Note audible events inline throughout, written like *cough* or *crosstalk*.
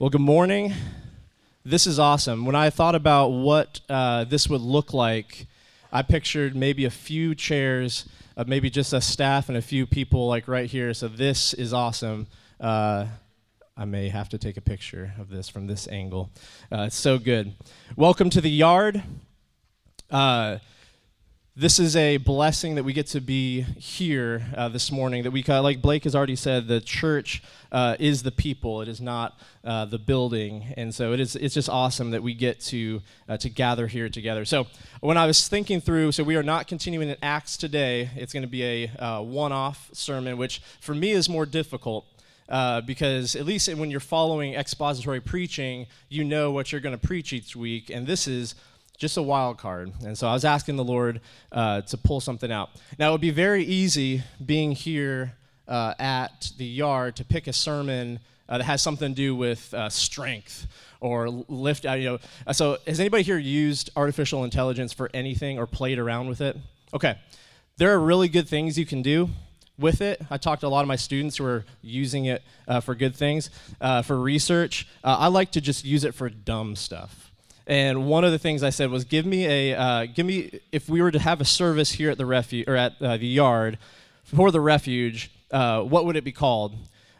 Well, good morning. This is awesome. When I thought about what uh, this would look like, I pictured maybe a few chairs, uh, maybe just a staff and a few people like right here. So this is awesome. Uh, I may have to take a picture of this from this angle. Uh, it's so good. Welcome to the yard. This is a blessing that we get to be here uh, this morning. That we, like Blake has already said, the church uh, is the people. It is not uh, the building, and so it is. It's just awesome that we get to uh, to gather here together. So when I was thinking through, so we are not continuing in Acts today. It's going to be a uh, one-off sermon, which for me is more difficult. Uh, because at least when you're following expository preaching, you know what you're going to preach each week, and this is just a wild card. And so I was asking the Lord uh, to pull something out. Now, it would be very easy being here uh, at the yard to pick a sermon uh, that has something to do with uh, strength or lift. Uh, you know, uh, so has anybody here used artificial intelligence for anything or played around with it? Okay, there are really good things you can do with it. I talked to a lot of my students who are using it for good things, for research. I like to just use it for dumb stuff. And one of the things I said was, give me a, uh, give me, if we were to have a service here at the refuge or at uh, the yard for the refuge, uh, what would it be called?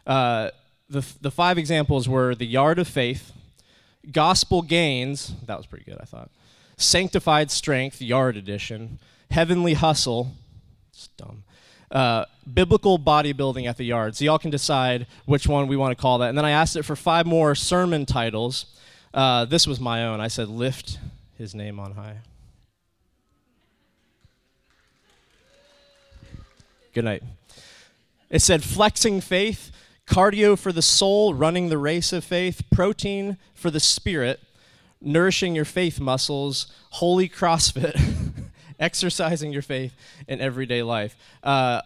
Uh, the the five examples were the yard of faith, gospel gains. That was pretty good, I thought. Sanctified strength, yard edition. Heavenly hustle. It's dumb. Uh, biblical bodybuilding at the yard. So y'all can decide which one we want to call that. And then I asked it for five more sermon titles. Uh, this was my own. I said, Lift his name on high. Good night. It said, Flexing faith, cardio for the soul, running the race of faith, protein for the spirit, nourishing your faith muscles, holy CrossFit, *laughs* exercising your faith in everyday life. Uh,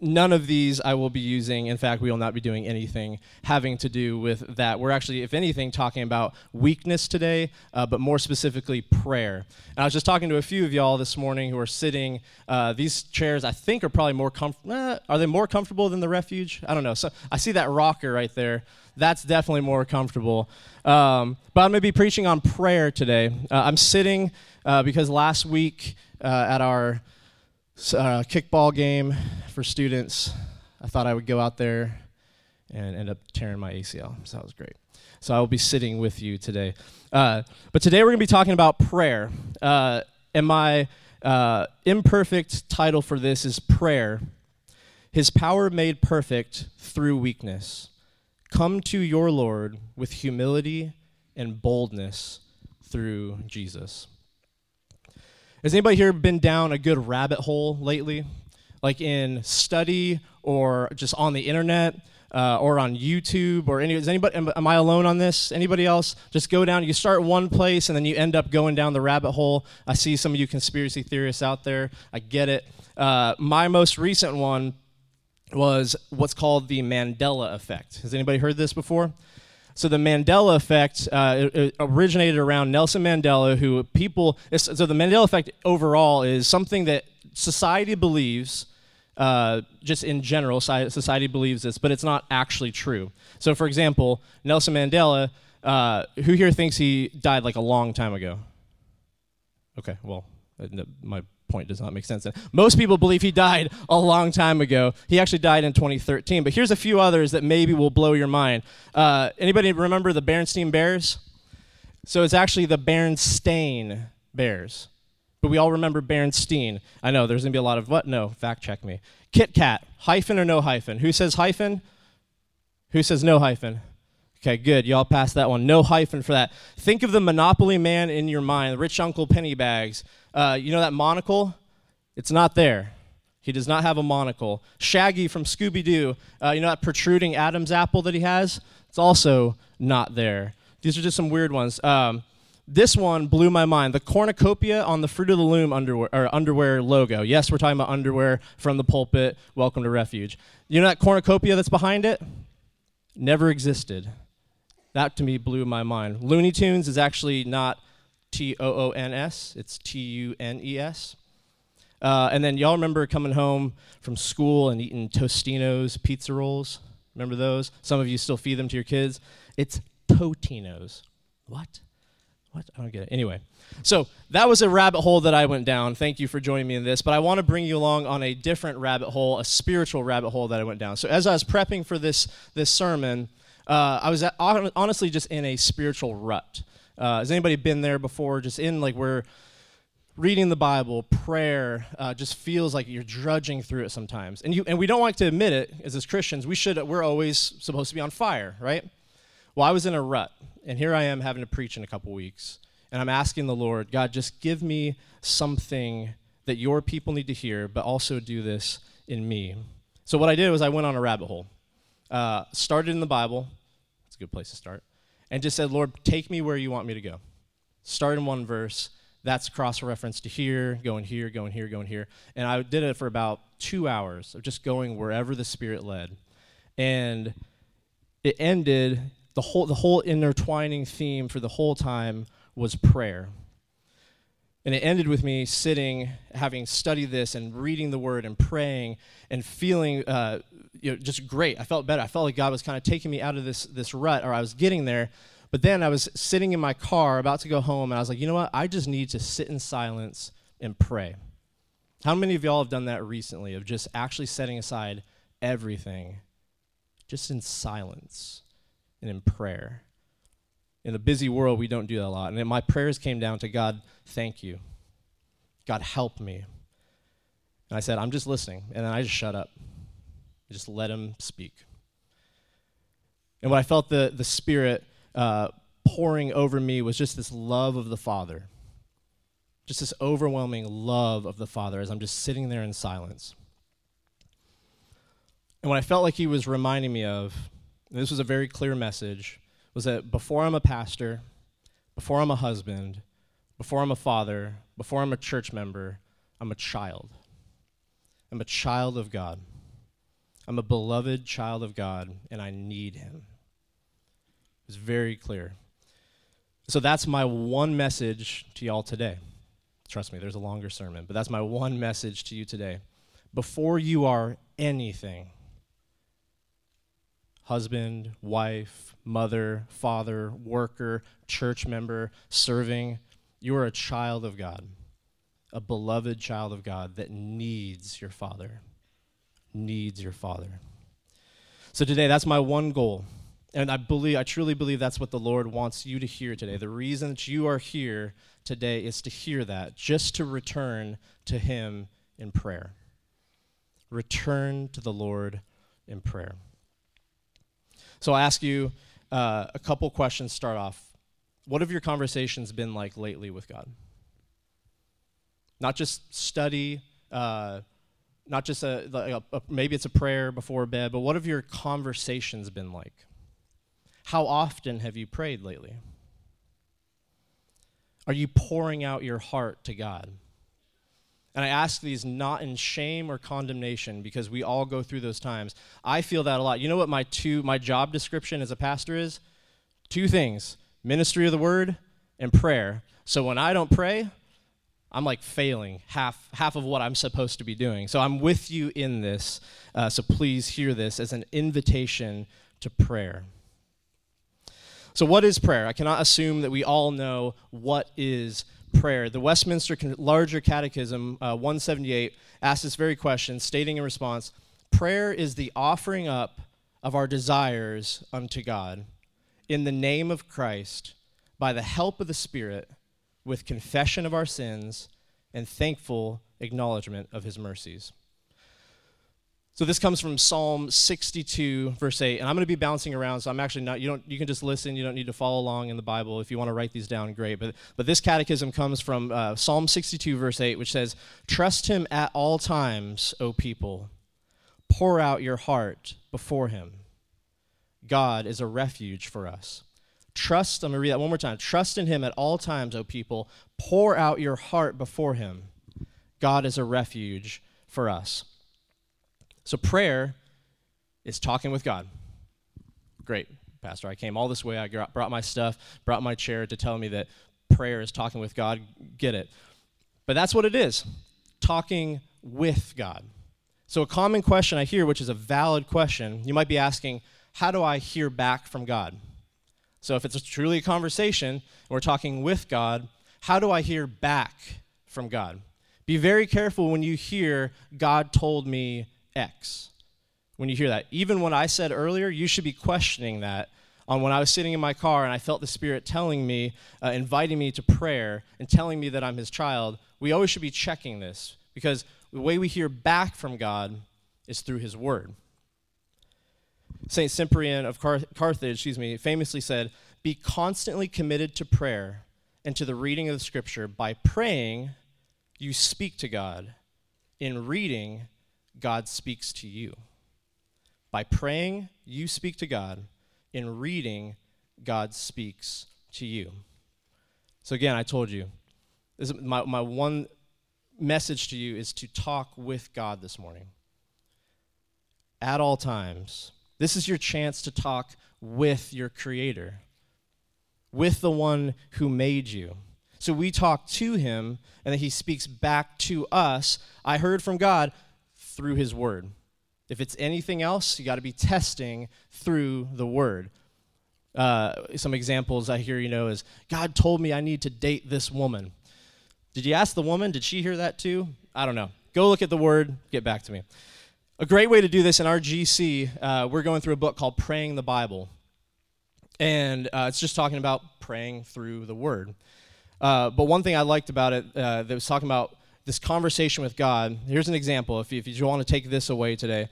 none of these I will be using. In fact, we will not be doing anything having to do with that. We're actually, if anything, talking about weakness today, uh, but more specifically, prayer. And I was just talking to a few of y'all this morning who are sitting. Uh, these chairs, I think, are probably more comfortable. Eh, are they more comfortable than the refuge? I don't know. So I see that rocker right there. That's definitely more comfortable. Um, but I'm going to be preaching on prayer today. Uh, I'm sitting uh, because last week uh, at our uh, kickball game for students. I thought I would go out there and end up tearing my ACL. So that was great. So I will be sitting with you today. Uh, but today we're going to be talking about prayer. Uh, and my uh, imperfect title for this is Prayer His Power Made Perfect Through Weakness. Come to your Lord with humility and boldness through Jesus. Has anybody here been down a good rabbit hole lately? Like in study or just on the internet uh, or on YouTube or any, is anybody, am, I alone on this? Anybody else? Just go down, you start one place and then you end up going down the rabbit hole. I see some of you conspiracy theorists out there. I get it. Uh, my most recent one was what's called the Mandela effect. Has anybody heard this before? So the Mandela effect uh, originated around Nelson Mandela, who people. So the Mandela effect overall is something that society believes. Uh, just in general, society believes this, but it's not actually true. So, for example, Nelson Mandela, uh, who here thinks he died like a long time ago? Okay, well, my point does not make sense. Most people believe he died a long time ago. He actually died in 2013. But here's a few others that maybe will blow your mind. Uh, anybody remember the Berenstain Bears? So it's actually the Berenstain Bears. But we all remember Berenstein. I know there's going to be a lot of what? No, fact check me. Kit Kat, hyphen or no hyphen? Who says hyphen? Who says no hyphen? Okay, good. Y'all passed that one. No hyphen for that. Think of the Monopoly man in your mind, the rich Uncle Pennybags. Uh, you know that monocle? It's not there. He does not have a monocle. Shaggy from Scooby Doo, uh, you know that protruding Adam's apple that he has? It's also not there. These are just some weird ones. Um, this one blew my mind. The cornucopia on the Fruit of the Loom underwear, underwear logo. Yes, we're talking about underwear from the pulpit. Welcome to Refuge. You know that cornucopia that's behind it? Never existed. That to me blew my mind. Looney Tunes is actually not T O O N S, it's T U N E S. Uh, and then y'all remember coming home from school and eating Tostinos pizza rolls? Remember those? Some of you still feed them to your kids. It's Totinos. What? What? I don't get it. Anyway, so that was a rabbit hole that I went down. Thank you for joining me in this. But I want to bring you along on a different rabbit hole, a spiritual rabbit hole that I went down. So as I was prepping for this this sermon, uh, I was at, honestly just in a spiritual rut. Uh, has anybody been there before? Just in like where reading the Bible, prayer, uh, just feels like you're drudging through it sometimes. And you and we don't like to admit it as as Christians. We should. We're always supposed to be on fire, right? Well, I was in a rut, and here I am having to preach in a couple weeks, and I'm asking the Lord, God, just give me something that your people need to hear, but also do this in me. So what I did was I went on a rabbit hole. Uh, started in the Bible. It's a good place to start. And just said, Lord, take me where you want me to go. Start in one verse. That's cross reference to here, going here, going here, going here. And I did it for about two hours of just going wherever the Spirit led. And it ended the whole the whole intertwining theme for the whole time was prayer. And it ended with me sitting, having studied this and reading the word and praying and feeling uh, you know, just great. I felt better. I felt like God was kind of taking me out of this, this rut, or I was getting there. But then I was sitting in my car about to go home, and I was like, you know what? I just need to sit in silence and pray. How many of y'all have done that recently, of just actually setting aside everything, just in silence? and in prayer. In a busy world, we don't do that a lot. And my prayers came down to God, thank you. God, help me. And I said, I'm just listening. And then I just shut up. Just let him speak. And what I felt the, the Spirit uh, pouring over me was just this love of the Father. Just this overwhelming love of the Father as I'm just sitting there in silence. And what I felt like he was reminding me of this was a very clear message, was that before I'm a pastor, before I'm a husband, before I'm a father, before I'm a church member, I'm a child. I'm a child of God. I'm a beloved child of God, and I need Him. It's very clear. So that's my one message to y'all today. Trust me, there's a longer sermon, but that's my one message to you today. Before you are anything, husband, wife, mother, father, worker, church member, serving. You are a child of God, a beloved child of God that needs your father. Needs your father. So today, that's my one goal. And I believe, I truly believe that's what the Lord wants you to hear today. The reason that you are here today is to hear that, just to return to Him in prayer. Return to the Lord in prayer. So I ask you uh, a couple questions start off. What have your conversations been like lately with God? Not just study, uh, not just a, a, a, maybe it's a prayer before bed, but what have your conversations been like? How often have you prayed lately? Are you pouring out your heart to God? And I ask these not in shame or condemnation because we all go through those times. I feel that a lot. You know what my two my job description as a pastor is? Two things. Ministry of the word and prayer. So when I don't pray, I'm like failing half half of what I'm supposed to be doing. So I'm with you in this. Uh, so please hear this as an invitation to prayer. So what is prayer? I cannot assume that we all know what is prayer. The Westminster Larger Catechism, uh, 178, asks this very question, stating in response Prayer is the offering up of our desires unto God in the name of Christ by the help of the Spirit with confession of our sins and thankful acknowledgement of his mercies. So this comes from Psalm 62, verse 8. And I'm going to be bouncing around, so I'm actually not, you don't, you can just listen. You don't need to follow along in the Bible. If you want to write these down, great. But, but this catechism comes from uh, Psalm 62, verse 8, which says, Trust him at all times, O people. Pour out your heart before him. God is a refuge for us. Trust, I'm going to read that one more time. Trust in him at all times, O people. Pour out your heart before him. God is a refuge for us. So prayer is talking with God. Great, Pastor. I came all this way. I brought my stuff, brought my chair to tell me that prayer is talking with God. Get it. But that's what it is talking with God. So, a common question I hear, which is a valid question, you might be asking, How do I hear back from God? So if it's truly a conversation and we're talking with God, how do I hear back from God? Be very careful when you hear God told me X. When you hear that, even what I said earlier, you should be questioning that on when I was sitting in my car and I felt the Spirit telling me, uh, inviting me to prayer, and telling me that I'm His child, we always should be checking this because the way we hear back from God is through His Word. St. Cyprian of Carthage, excuse me, famously said, Be constantly committed to prayer and to the reading of the Scripture. By praying, you speak to God. In reading, God speaks to you. By praying, you speak to God in reading, God speaks to you. So, again, I told you, this my, my one message to you is to talk with God this morning. At all times. This is your chance to talk with your Creator, with the one who made you. So we talk to him, and then he speaks back to us. I heard from God through his word. If it's anything else, you got to be testing through the word. Uh, some examples I hear, you know, is God told me I need to date this woman. Did you ask the woman? Did she hear that too? I don't know. Go look at the word, get back to me. A great way to do this in our GC, uh, we're going through a book called Praying the Bible. And uh, it's just talking about praying through the word. Uh, but one thing I liked about it uh, that was talking about this conversation with God. Here's an example. If you, if you want to take this away today,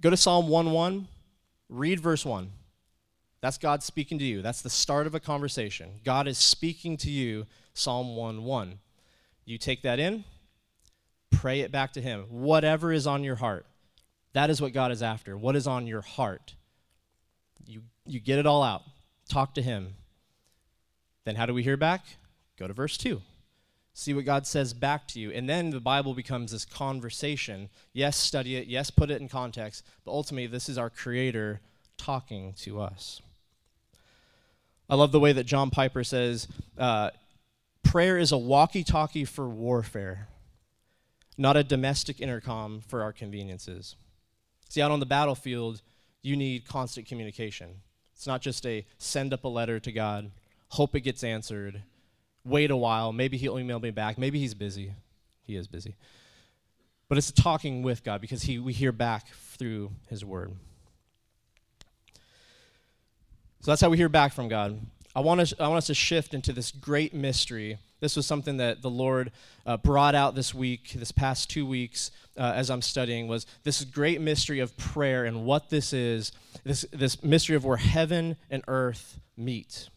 go to Psalm 1 1, read verse 1. That's God speaking to you. That's the start of a conversation. God is speaking to you, Psalm 1 1. You take that in, pray it back to Him. Whatever is on your heart, that is what God is after. What is on your heart? You, you get it all out. Talk to Him. Then how do we hear back? Go to verse 2 see what God says back to you. And then the Bible becomes this conversation. Yes, study it. Yes, put it in context. But ultimately, this is our Creator talking to us. I love the way that John Piper says uh, prayer is a walkie talkie for warfare, not a domestic intercom for our conveniences. See, out on the battlefield, you need constant communication. It's not just a send up a letter to God, hope it gets answered, wait a while. Maybe he'll email me back. Maybe he's busy. He is busy. But it's talking with God because he, we hear back through his word. So that's how we hear back from God. I want, us, I want us to shift into this great mystery. This was something that the Lord uh, brought out this week, this past two weeks, uh, as I'm studying, was this great mystery of prayer and what this is, this, this mystery of where heaven and earth meet.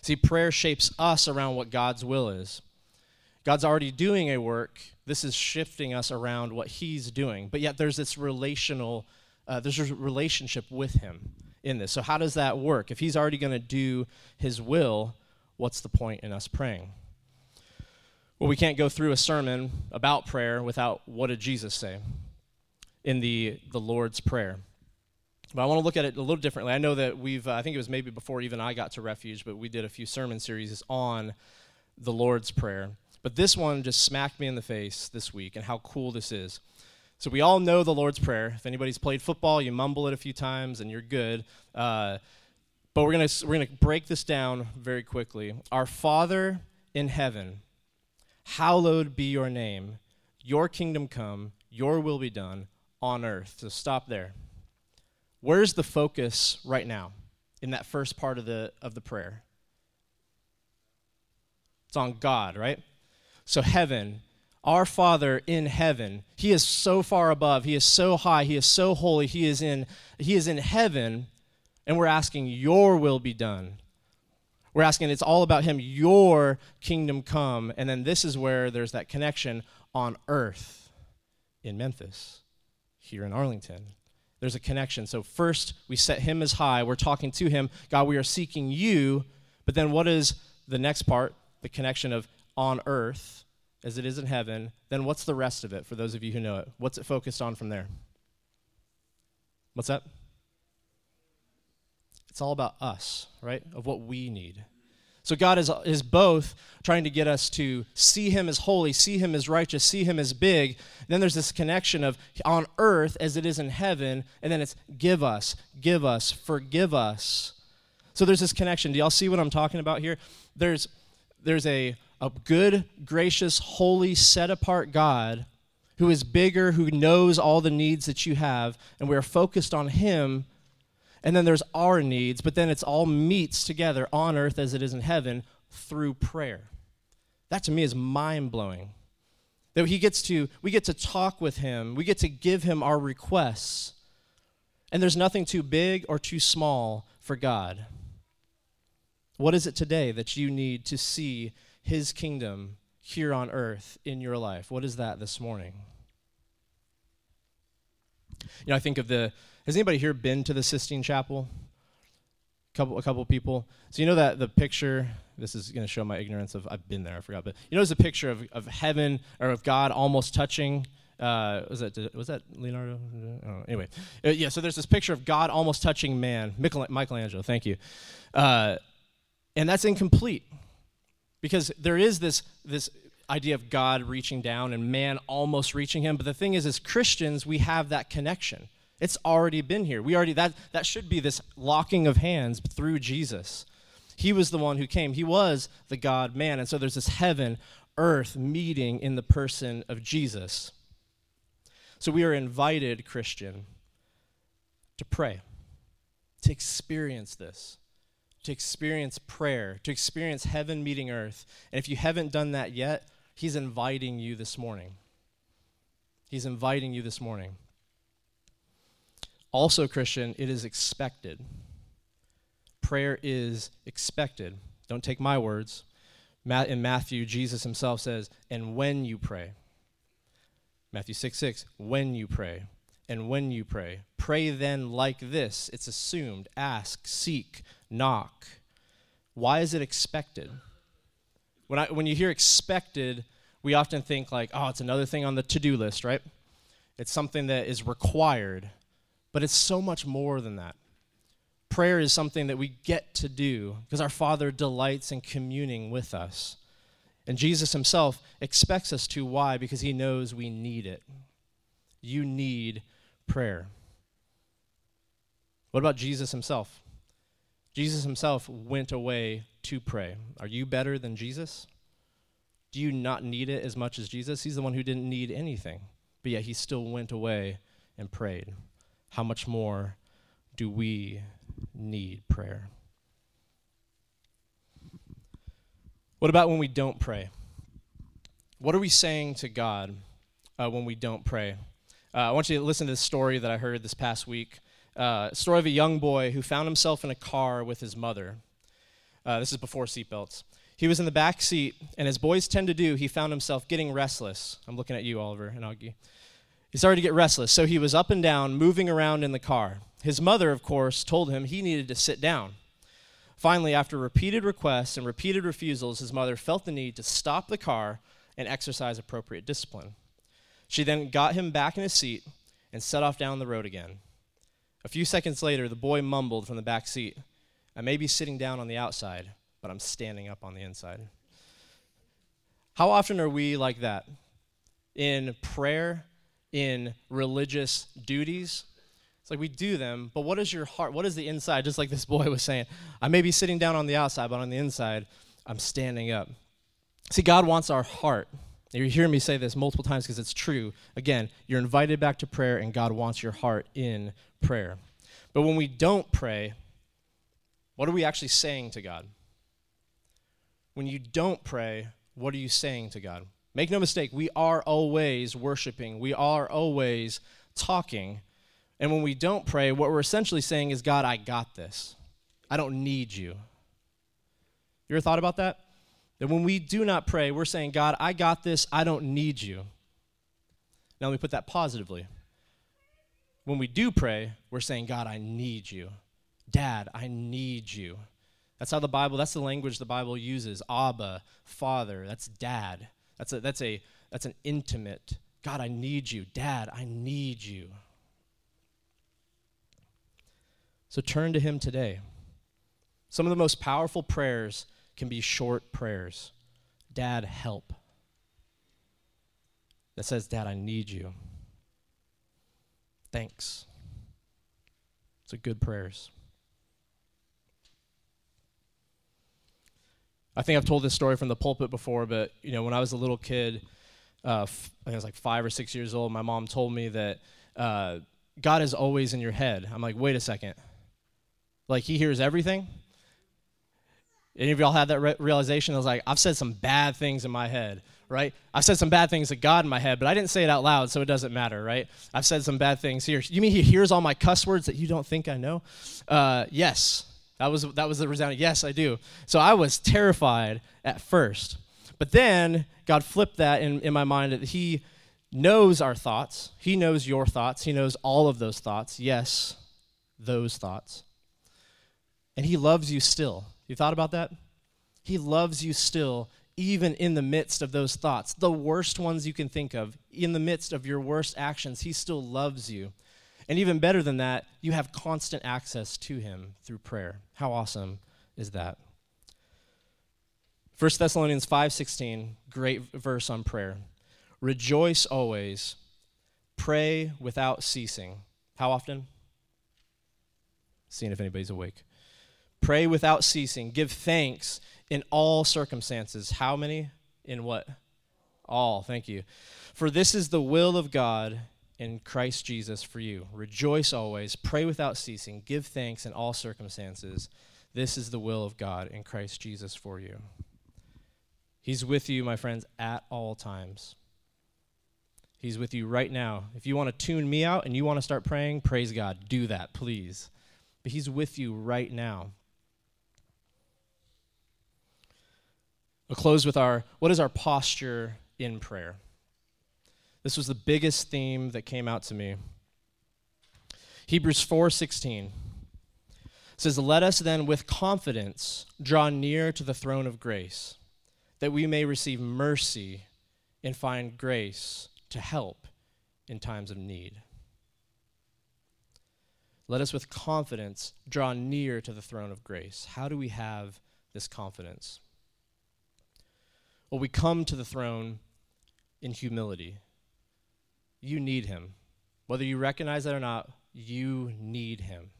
See, prayer shapes us around what God's will is. God's already doing a work. This is shifting us around what He's doing. But yet there's this relational, uh, there's a relationship with Him in this. So how does that work? If He's already going to do His will, what's the point in us praying? Well, we can't go through a sermon about prayer without what did Jesus say in the, the Lord's Prayer. But I want to look at it a little differently. I know that we've, uh, I think it was maybe before even I got to Refuge, but we did a few sermon series on the Lord's Prayer. But this one just smacked me in the face this week and how cool this is. So we all know the Lord's Prayer. If anybody's played football, you mumble it a few times and you're good. Uh, but we're gonna we're gonna break this down very quickly. Our Father in heaven, hallowed be your name. Your kingdom come. Your will be done on earth. So stop there. Where's the focus right now in that first part of the, of the prayer? It's on God, right? So, heaven, our Father in heaven, He is so far above, He is so high, He is so holy, He is in, he is in heaven, and we're asking, Your will be done. We're asking, it's all about Him, Your kingdom come. And then this is where there's that connection on earth in Memphis, here in Arlington there's a connection. So, first, we set him as high. We're talking to him. God, we are seeking you. But then, what is the next part? The connection of on earth as it is in heaven. Then, what's the rest of it for those of you who know it? What's it focused on from there? What's that? It's all about us, right? Of what we need. So God is, is both trying to get us to see him as holy, see him as righteous, see him as big. Then there's this connection of on earth as it is in heaven, and then it's give us, give us, forgive us. So there's this connection. Do y'all see what I'm talking about here? There's there's a a good, gracious, holy, set apart God who is bigger, who knows all the needs that you have, and we're focused on him. And then there's our needs, but then it's all meets together on earth as it is in heaven through prayer. That to me is mind blowing. That he gets to, we get to talk with him, we get to give him our requests. And there's nothing too big or too small for God. What is it today that you need to see his kingdom here on earth in your life? What is that this morning? You know, I think of the. Has anybody here been to the Sistine Chapel? A couple, a couple people. So you know that the picture. This is going to show my ignorance of. I've been there. I forgot, but you know, there's a picture of, of heaven or of God almost touching. Uh, was that was that Leonardo? Anyway, uh, yeah. So there's this picture of God almost touching man. Michelangelo. Thank you. Uh, and that's incomplete because there is this this idea of God reaching down and man almost reaching him. But the thing is, as Christians, we have that connection. It's already been here. We already that that should be this locking of hands through Jesus. He was the one who came. He was the God man. And so there's this heaven, earth meeting in the person of Jesus. So we are invited, Christian, to pray, to experience this to experience prayer, to experience heaven meeting earth. And if you haven't done that yet, He's inviting you this morning. He's inviting you this morning. Also, Christian, it is expected. Prayer is expected. Don't take my words. In Matthew, Jesus himself says, and when you pray. Matthew 6 6, when you pray. And when you pray. Pray then like this. It's assumed. Ask, seek, knock. Why is it expected? When, I, when you hear expected, we often think like, oh, it's another thing on the to do list, right? It's something that is required, but it's so much more than that. Prayer is something that we get to do because our Father delights in communing with us. And Jesus himself expects us to. Why? Because he knows we need it. You need prayer. What about Jesus himself? Jesus himself went away to pray. Are you better than Jesus? Do you not need it as much as Jesus? He's the one who didn't need anything, but yet he still went away and prayed. How much more do we need prayer? What about when we don't pray? What are we saying to God uh, when we don't pray? Uh, I want you to listen to this story that I heard this past week uh, story of a young boy who found himself in a car with his mother. Uh, this is before seatbelts. He was in the back seat, and as boys tend to do, he found himself getting restless. I'm looking at you, Oliver and Augie. He started to get restless, so he was up and down, moving around in the car. His mother, of course, told him he needed to sit down. Finally, after repeated requests and repeated refusals, his mother felt the need to stop the car and exercise appropriate discipline. She then got him back in his seat and set off down the road again. A few seconds later, the boy mumbled from the back seat, I may be sitting down on the outside, but I'm standing up on the inside. How often are we like that? In prayer, in religious duties? It's like we do them, but what is your heart? What is the inside? Just like this boy was saying, I may be sitting down on the outside, but on the inside, I'm standing up. See, God wants our heart. You hear me say this multiple times because it's true. Again, you're invited back to prayer, and God wants your heart in prayer. But when we don't pray, what are we actually saying to God? When you don't pray, what are you saying to God? Make no mistake, we are always worshiping, we are always talking. And when we don't pray, what we're essentially saying is, God, I got this. I don't need you. You ever thought about that? That when we do not pray, we're saying, God, I got this. I don't need you. Now, let me put that positively. When we do pray, we're saying, God, I need you. Dad, I need you. That's how the Bible, that's the language the Bible uses. Abba, Father, that's dad. That's a that's a that's an intimate. God, I need you. Dad, I need you. So turn to him today. Some of the most powerful prayers can be short prayers. Dad, help. That says, Dad, I need you. Thanks. It's a good prayers. I think I've told this story from the pulpit before, but you know, when I was a little kid, uh, f- I was like five or six years old, my mom told me that uh, God is always in your head. I'm like, wait a second. Like, He hears everything? Any of y'all had that re- realization? I was like, I've said some bad things in my head, right? I've said some bad things to God in my head, but I didn't say it out loud, so it doesn't matter, right? I've said some bad things here. You mean He hears all my cuss words that you don't think I know? Uh, yes. That was, that was the resounding yes, I do. So I was terrified at first. But then God flipped that in, in my mind that He knows our thoughts. He knows your thoughts. He knows all of those thoughts. Yes, those thoughts. And He loves you still. You thought about that? He loves you still, even in the midst of those thoughts, the worst ones you can think of, in the midst of your worst actions. He still loves you. And even better than that, you have constant access to Him through prayer. How awesome is that? 1 Thessalonians 5:16, great verse on prayer. Rejoice always, pray without ceasing. How often? Seeing if anybody's awake. Pray without ceasing. Give thanks in all circumstances. How many? In what? All. Thank you. For this is the will of God in Christ Jesus for you. Rejoice always. Pray without ceasing. Give thanks in all circumstances. This is the will of God in Christ Jesus for you. He's with you, my friends, at all times. He's with you right now. If you want to tune me out and you want to start praying, praise God. Do that, please. But He's with you right now. We'll close with our what is our posture in prayer? This was the biggest theme that came out to me. Hebrews 4:16 says, "Let us then with confidence draw near to the throne of grace, that we may receive mercy and find grace to help in times of need. Let us with confidence draw near to the throne of grace. How do we have this confidence? Well, we come to the throne in humility. You need him. Whether you recognize that or not, you need him.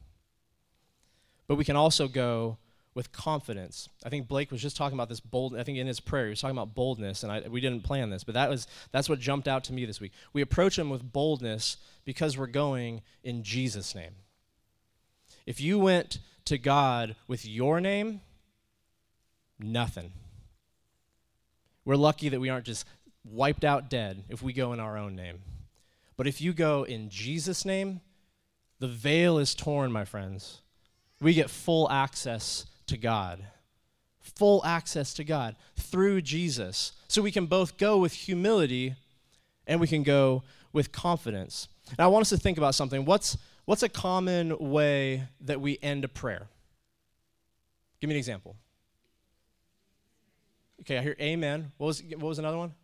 But we can also go with confidence. I think Blake was just talking about this bold. I think in his prayer he was talking about boldness, and I, we didn't plan this, but that was that's what jumped out to me this week. We approach him with boldness because we're going in Jesus' name. If you went to God with your name, nothing. We're lucky that we aren't just wiped out dead if we go in our own name. But if you go in Jesus' name, the veil is torn, my friends. We get full access to God. Full access to God through Jesus. So we can both go with humility and we can go with confidence. Now, I want us to think about something. What's, what's a common way that we end a prayer? Give me an example. Okay, I hear amen. What was, what was another one?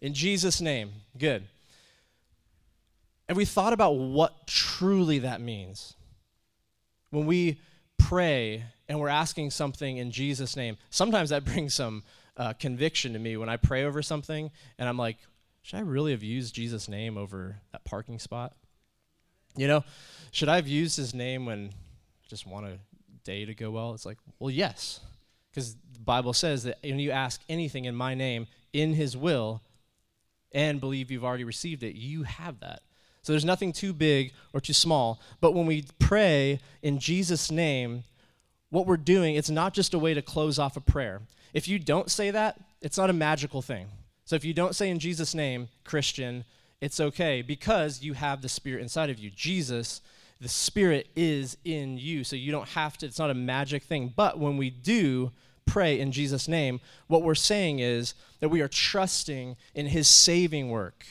In Jesus' name. Good. And we thought about what truly that means. When we pray and we're asking something in Jesus' name, sometimes that *laughs* brings some uh, conviction to me when I pray over something and I'm like, should I really have used Jesus' name over that parking spot? You know, should I have used his name when I just want a day to go well? It's like, well, yes. Because the Bible says that when you ask anything in my name, in his will, and believe you've already received it, you have that. So there's nothing too big or too small. But when we pray in Jesus' name, what we're doing, it's not just a way to close off a prayer. If you don't say that, it's not a magical thing. So if you don't say in Jesus' name, Christian, it's okay because you have the Spirit inside of you. Jesus, the Spirit is in you. So you don't have to, it's not a magic thing. But when we do pray in Jesus' name, what we're saying is that we are trusting in His saving work.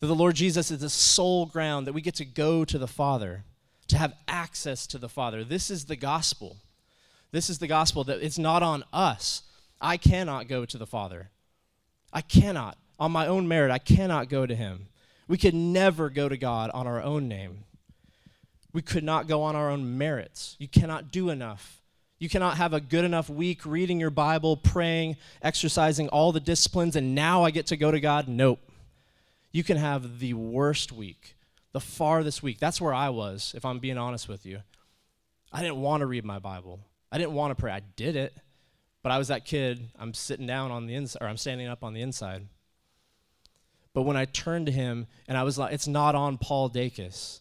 That the Lord Jesus is the sole ground that we get to go to the Father to have access to the Father. This is the gospel. This is the gospel that it's not on us. I cannot go to the Father. I cannot. On my own merit, I cannot go to Him. We could never go to God on our own name. We could not go on our own merits. You cannot do enough. You cannot have a good enough week reading your Bible, praying, exercising all the disciplines, and now I get to go to God. Nope. You can have the worst week the farthest week. That's where I was, if I'm being honest with you. I didn't want to read my Bible. I didn't want to pray. I did it, But I was that kid, I'm sitting down on the inside, or I'm standing up on the inside. But when I turned to him, and I was like, it's not on Paul Dacus,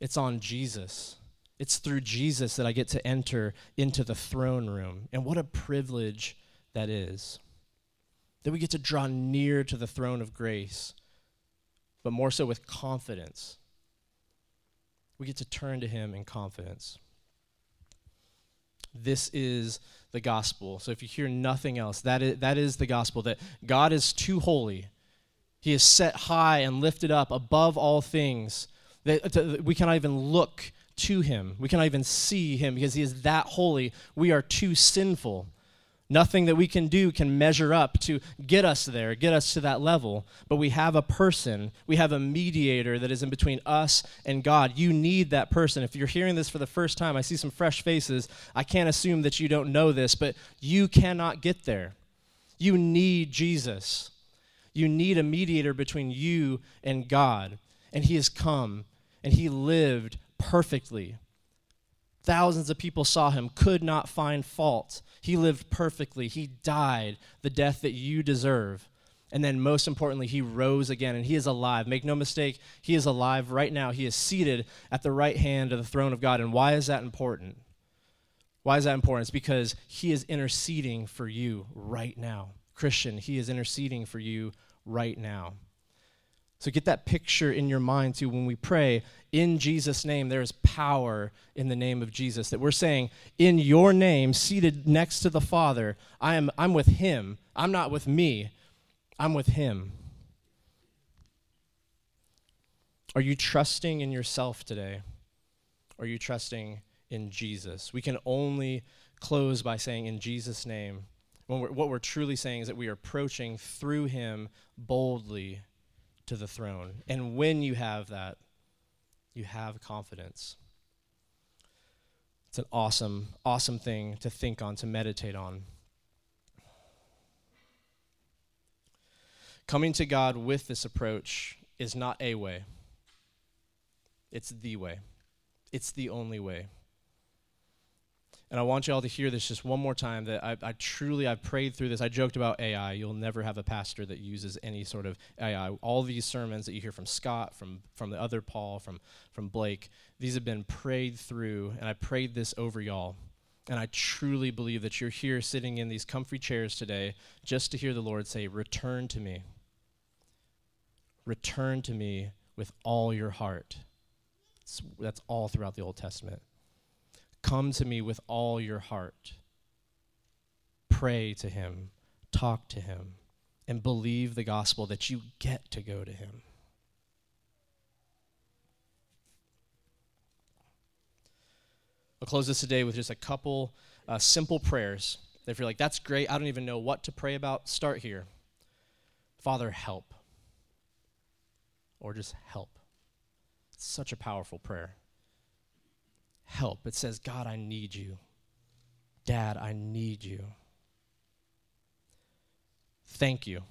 it's on Jesus. It's through Jesus that I get to enter into the throne room. And what a privilege that is. That we get to draw near to the throne of grace, but more so with confidence. We get to turn to Him in confidence. This is the gospel. So if you hear nothing else, that is, that is the gospel that God is too holy. He is set high and lifted up above all things. That, that we cannot even look to him. We cannot even see him because he is that holy. We are too sinful. Nothing that we can do can measure up to get us there, get us to that level. But we have a person, we have a mediator that is in between us and God. You need that person. If you're hearing this for the first time, I see some fresh faces. I can't assume that you don't know this, but you cannot get there. You need Jesus. You need a mediator between you and God. And he has come and he lived perfectly. Thousands of people saw him, could not find fault. He lived perfectly. He died the death that you deserve. And then, most importantly, he rose again and he is alive. Make no mistake, he is alive right now. He is seated at the right hand of the throne of God. And why is that important? Why is that important? It's because he is interceding for you right now. Christian, he is interceding for you right now. So get that picture in your mind too when we pray in Jesus' name, there is power in the name of Jesus. That we're saying, in your name, seated next to the Father, I am I'm with him. I'm not with me. I'm with him. Are you trusting in yourself today? Are you trusting in Jesus? We can only close by saying, in Jesus' name. When we're, what we're truly saying is that we are approaching through him boldly to the throne. And when you have that, you have confidence. It's an awesome, awesome thing to think on, to meditate on. Coming to God with this approach is not a way, it's the way. It's the only way. And I want you all to hear this just one more time that I, I, truly, I've prayed through this. I joked about AI. You'll never have a pastor that uses any sort of AI. All these sermons that you hear from Scott, from, from the other Paul, from, from Blake, these have been prayed through, and I prayed this over y'all. And I truly believe that you're here sitting in these comfy chairs today just to hear the Lord say, Return to me. Return to me with all your heart. It's, that's all throughout the Old Testament. Come to me with all your heart. Pray to him, talk to him, and believe the gospel that you get to go to him. I'll close this today with just a couple uh, simple prayers. If you're like, that's great, I don't even know what to pray about, start here. Father, help. Or just help. It's such a powerful prayer help. It says, God, I need you. Dad, I need you. Thank you.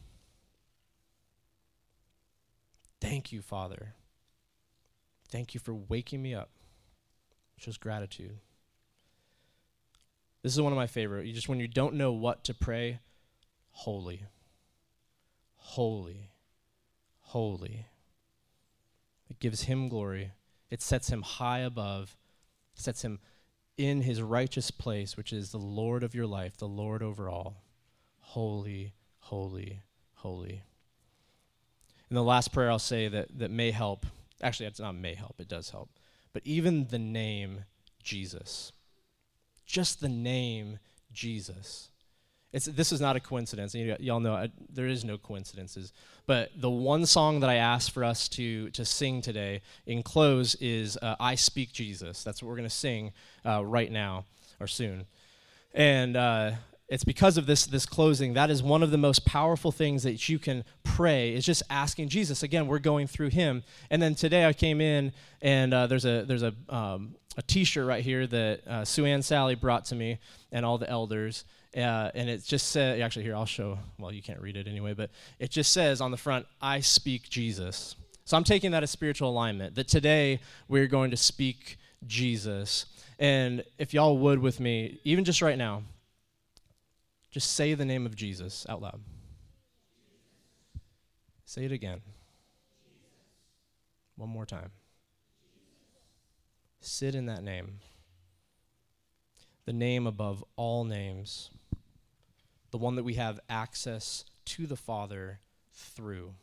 Thank you, Father. Thank you for waking me up. Shows gratitude. This is one of my favorite. You just when you don't know what to pray, holy. Holy. Holy. It gives him glory. It sets him high above sets him in his righteous place, which is the Lord of your life, the Lord over all. Holy, holy, holy. And the last prayer I'll say that, that may help, actually, it's not may help, it does help. But even the name Jesus, just the name Jesus, it's, this is not a coincidence. And y'all know I, there is no coincidences. But the one song that I asked for us to, to sing today in close is uh, I Speak Jesus. That's what we're going to sing uh, right now or soon. And uh, it's because of this, this closing. That is one of the most powerful things that you can pray is just asking Jesus. Again, we're going through him. And then today I came in and uh, there's a, there's a, um, a t-shirt right here that uh, Sue Ann Sally brought to me and all the elders uh, and it just says, actually, here, I'll show, well, you can't read it anyway, but it just says on the front, I speak Jesus. So I'm taking that as spiritual alignment, that today we're going to speak Jesus. And if y'all would with me, even just right now, Just say the name of Jesus out loud. Say it again. One more time. Sit in that name. The name above all names. The one that we have access to the Father through.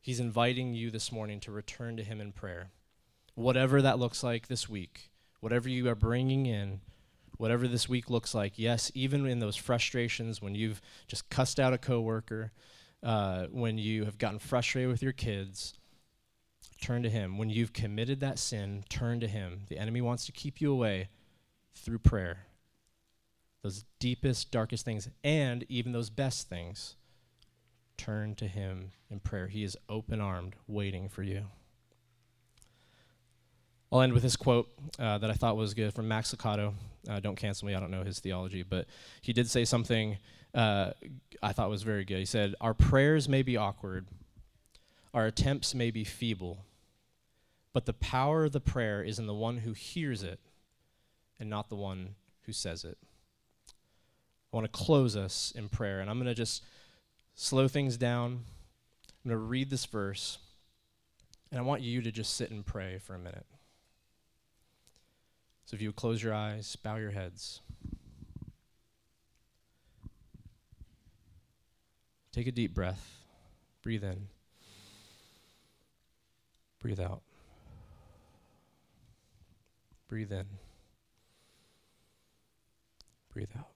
He's inviting you this morning to return to Him in prayer. Whatever that looks like this week, whatever you are bringing in, whatever this week looks like, yes, even in those frustrations when you've just cussed out a coworker, uh, when you have gotten frustrated with your kids, turn to Him. When you've committed that sin, turn to Him. The enemy wants to keep you away through prayer. Those deepest, darkest things, and even those best things turn to Him in prayer. He is open armed, waiting for you. I'll end with this quote uh, that I thought was good from Max Lucado. Uh, don't cancel me, I don't know his theology, but he did say something uh, I thought was very good. He said, Our prayers may be awkward, our attempts may be feeble, but the power of the prayer is in the one who hears it and not the one who says it. I want to close us in prayer, and I'm going to just slow things down. I'm going to read this verse, and I want you to just sit and pray for a minute. So if you would close your eyes, bow your heads. Take a deep breath. Breathe in. Breathe out. Breathe in. Breathe out.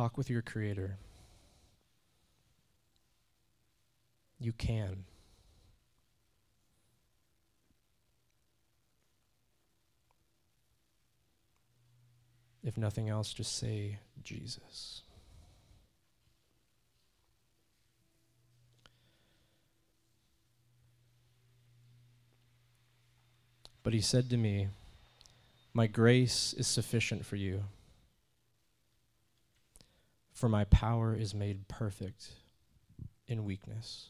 Talk with your Creator. You can. If nothing else, just say Jesus. But he said to me, My grace is sufficient for you, for my power is made perfect in weakness.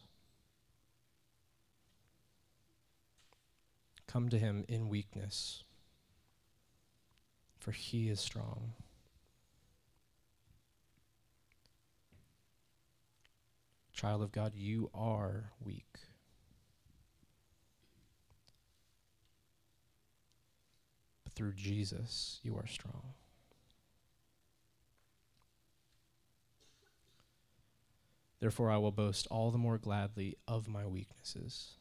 Come to him in weakness, for he is strong. Child of God, you are weak. But through Jesus, you are strong. Therefore, I will boast all the more gladly of my weaknesses,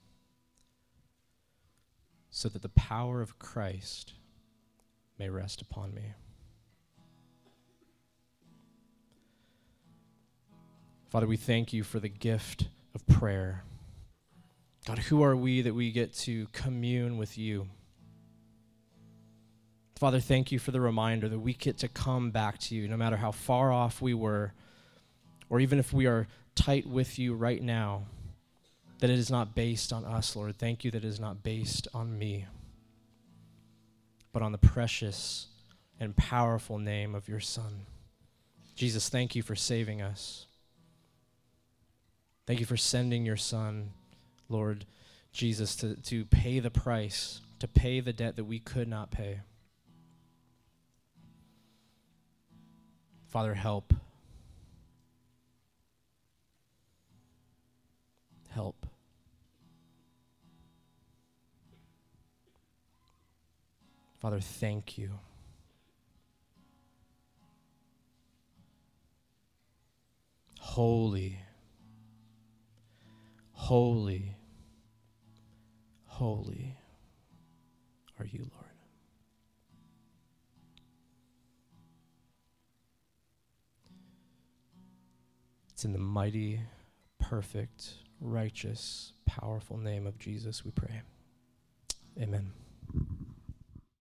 so that the power of Christ may rest upon me. Father, we thank you for the gift of prayer. God, who are we that we get to commune with you? Father, thank you for the reminder that we get to come back to you no matter how far off we were, or even if we are tight with you right now, that it is not based on us, Lord. Thank you that it is not based on me, but on the precious and powerful name of your Son. Jesus, thank you for saving us. Thank you for sending your Son, Lord Jesus, to, to pay the price, to pay the debt that we could not pay. Father, help. Help. Father, thank you. Holy, holy, holy are you, Lord. It's in the mighty, perfect, righteous, powerful name of Jesus we pray. Amen.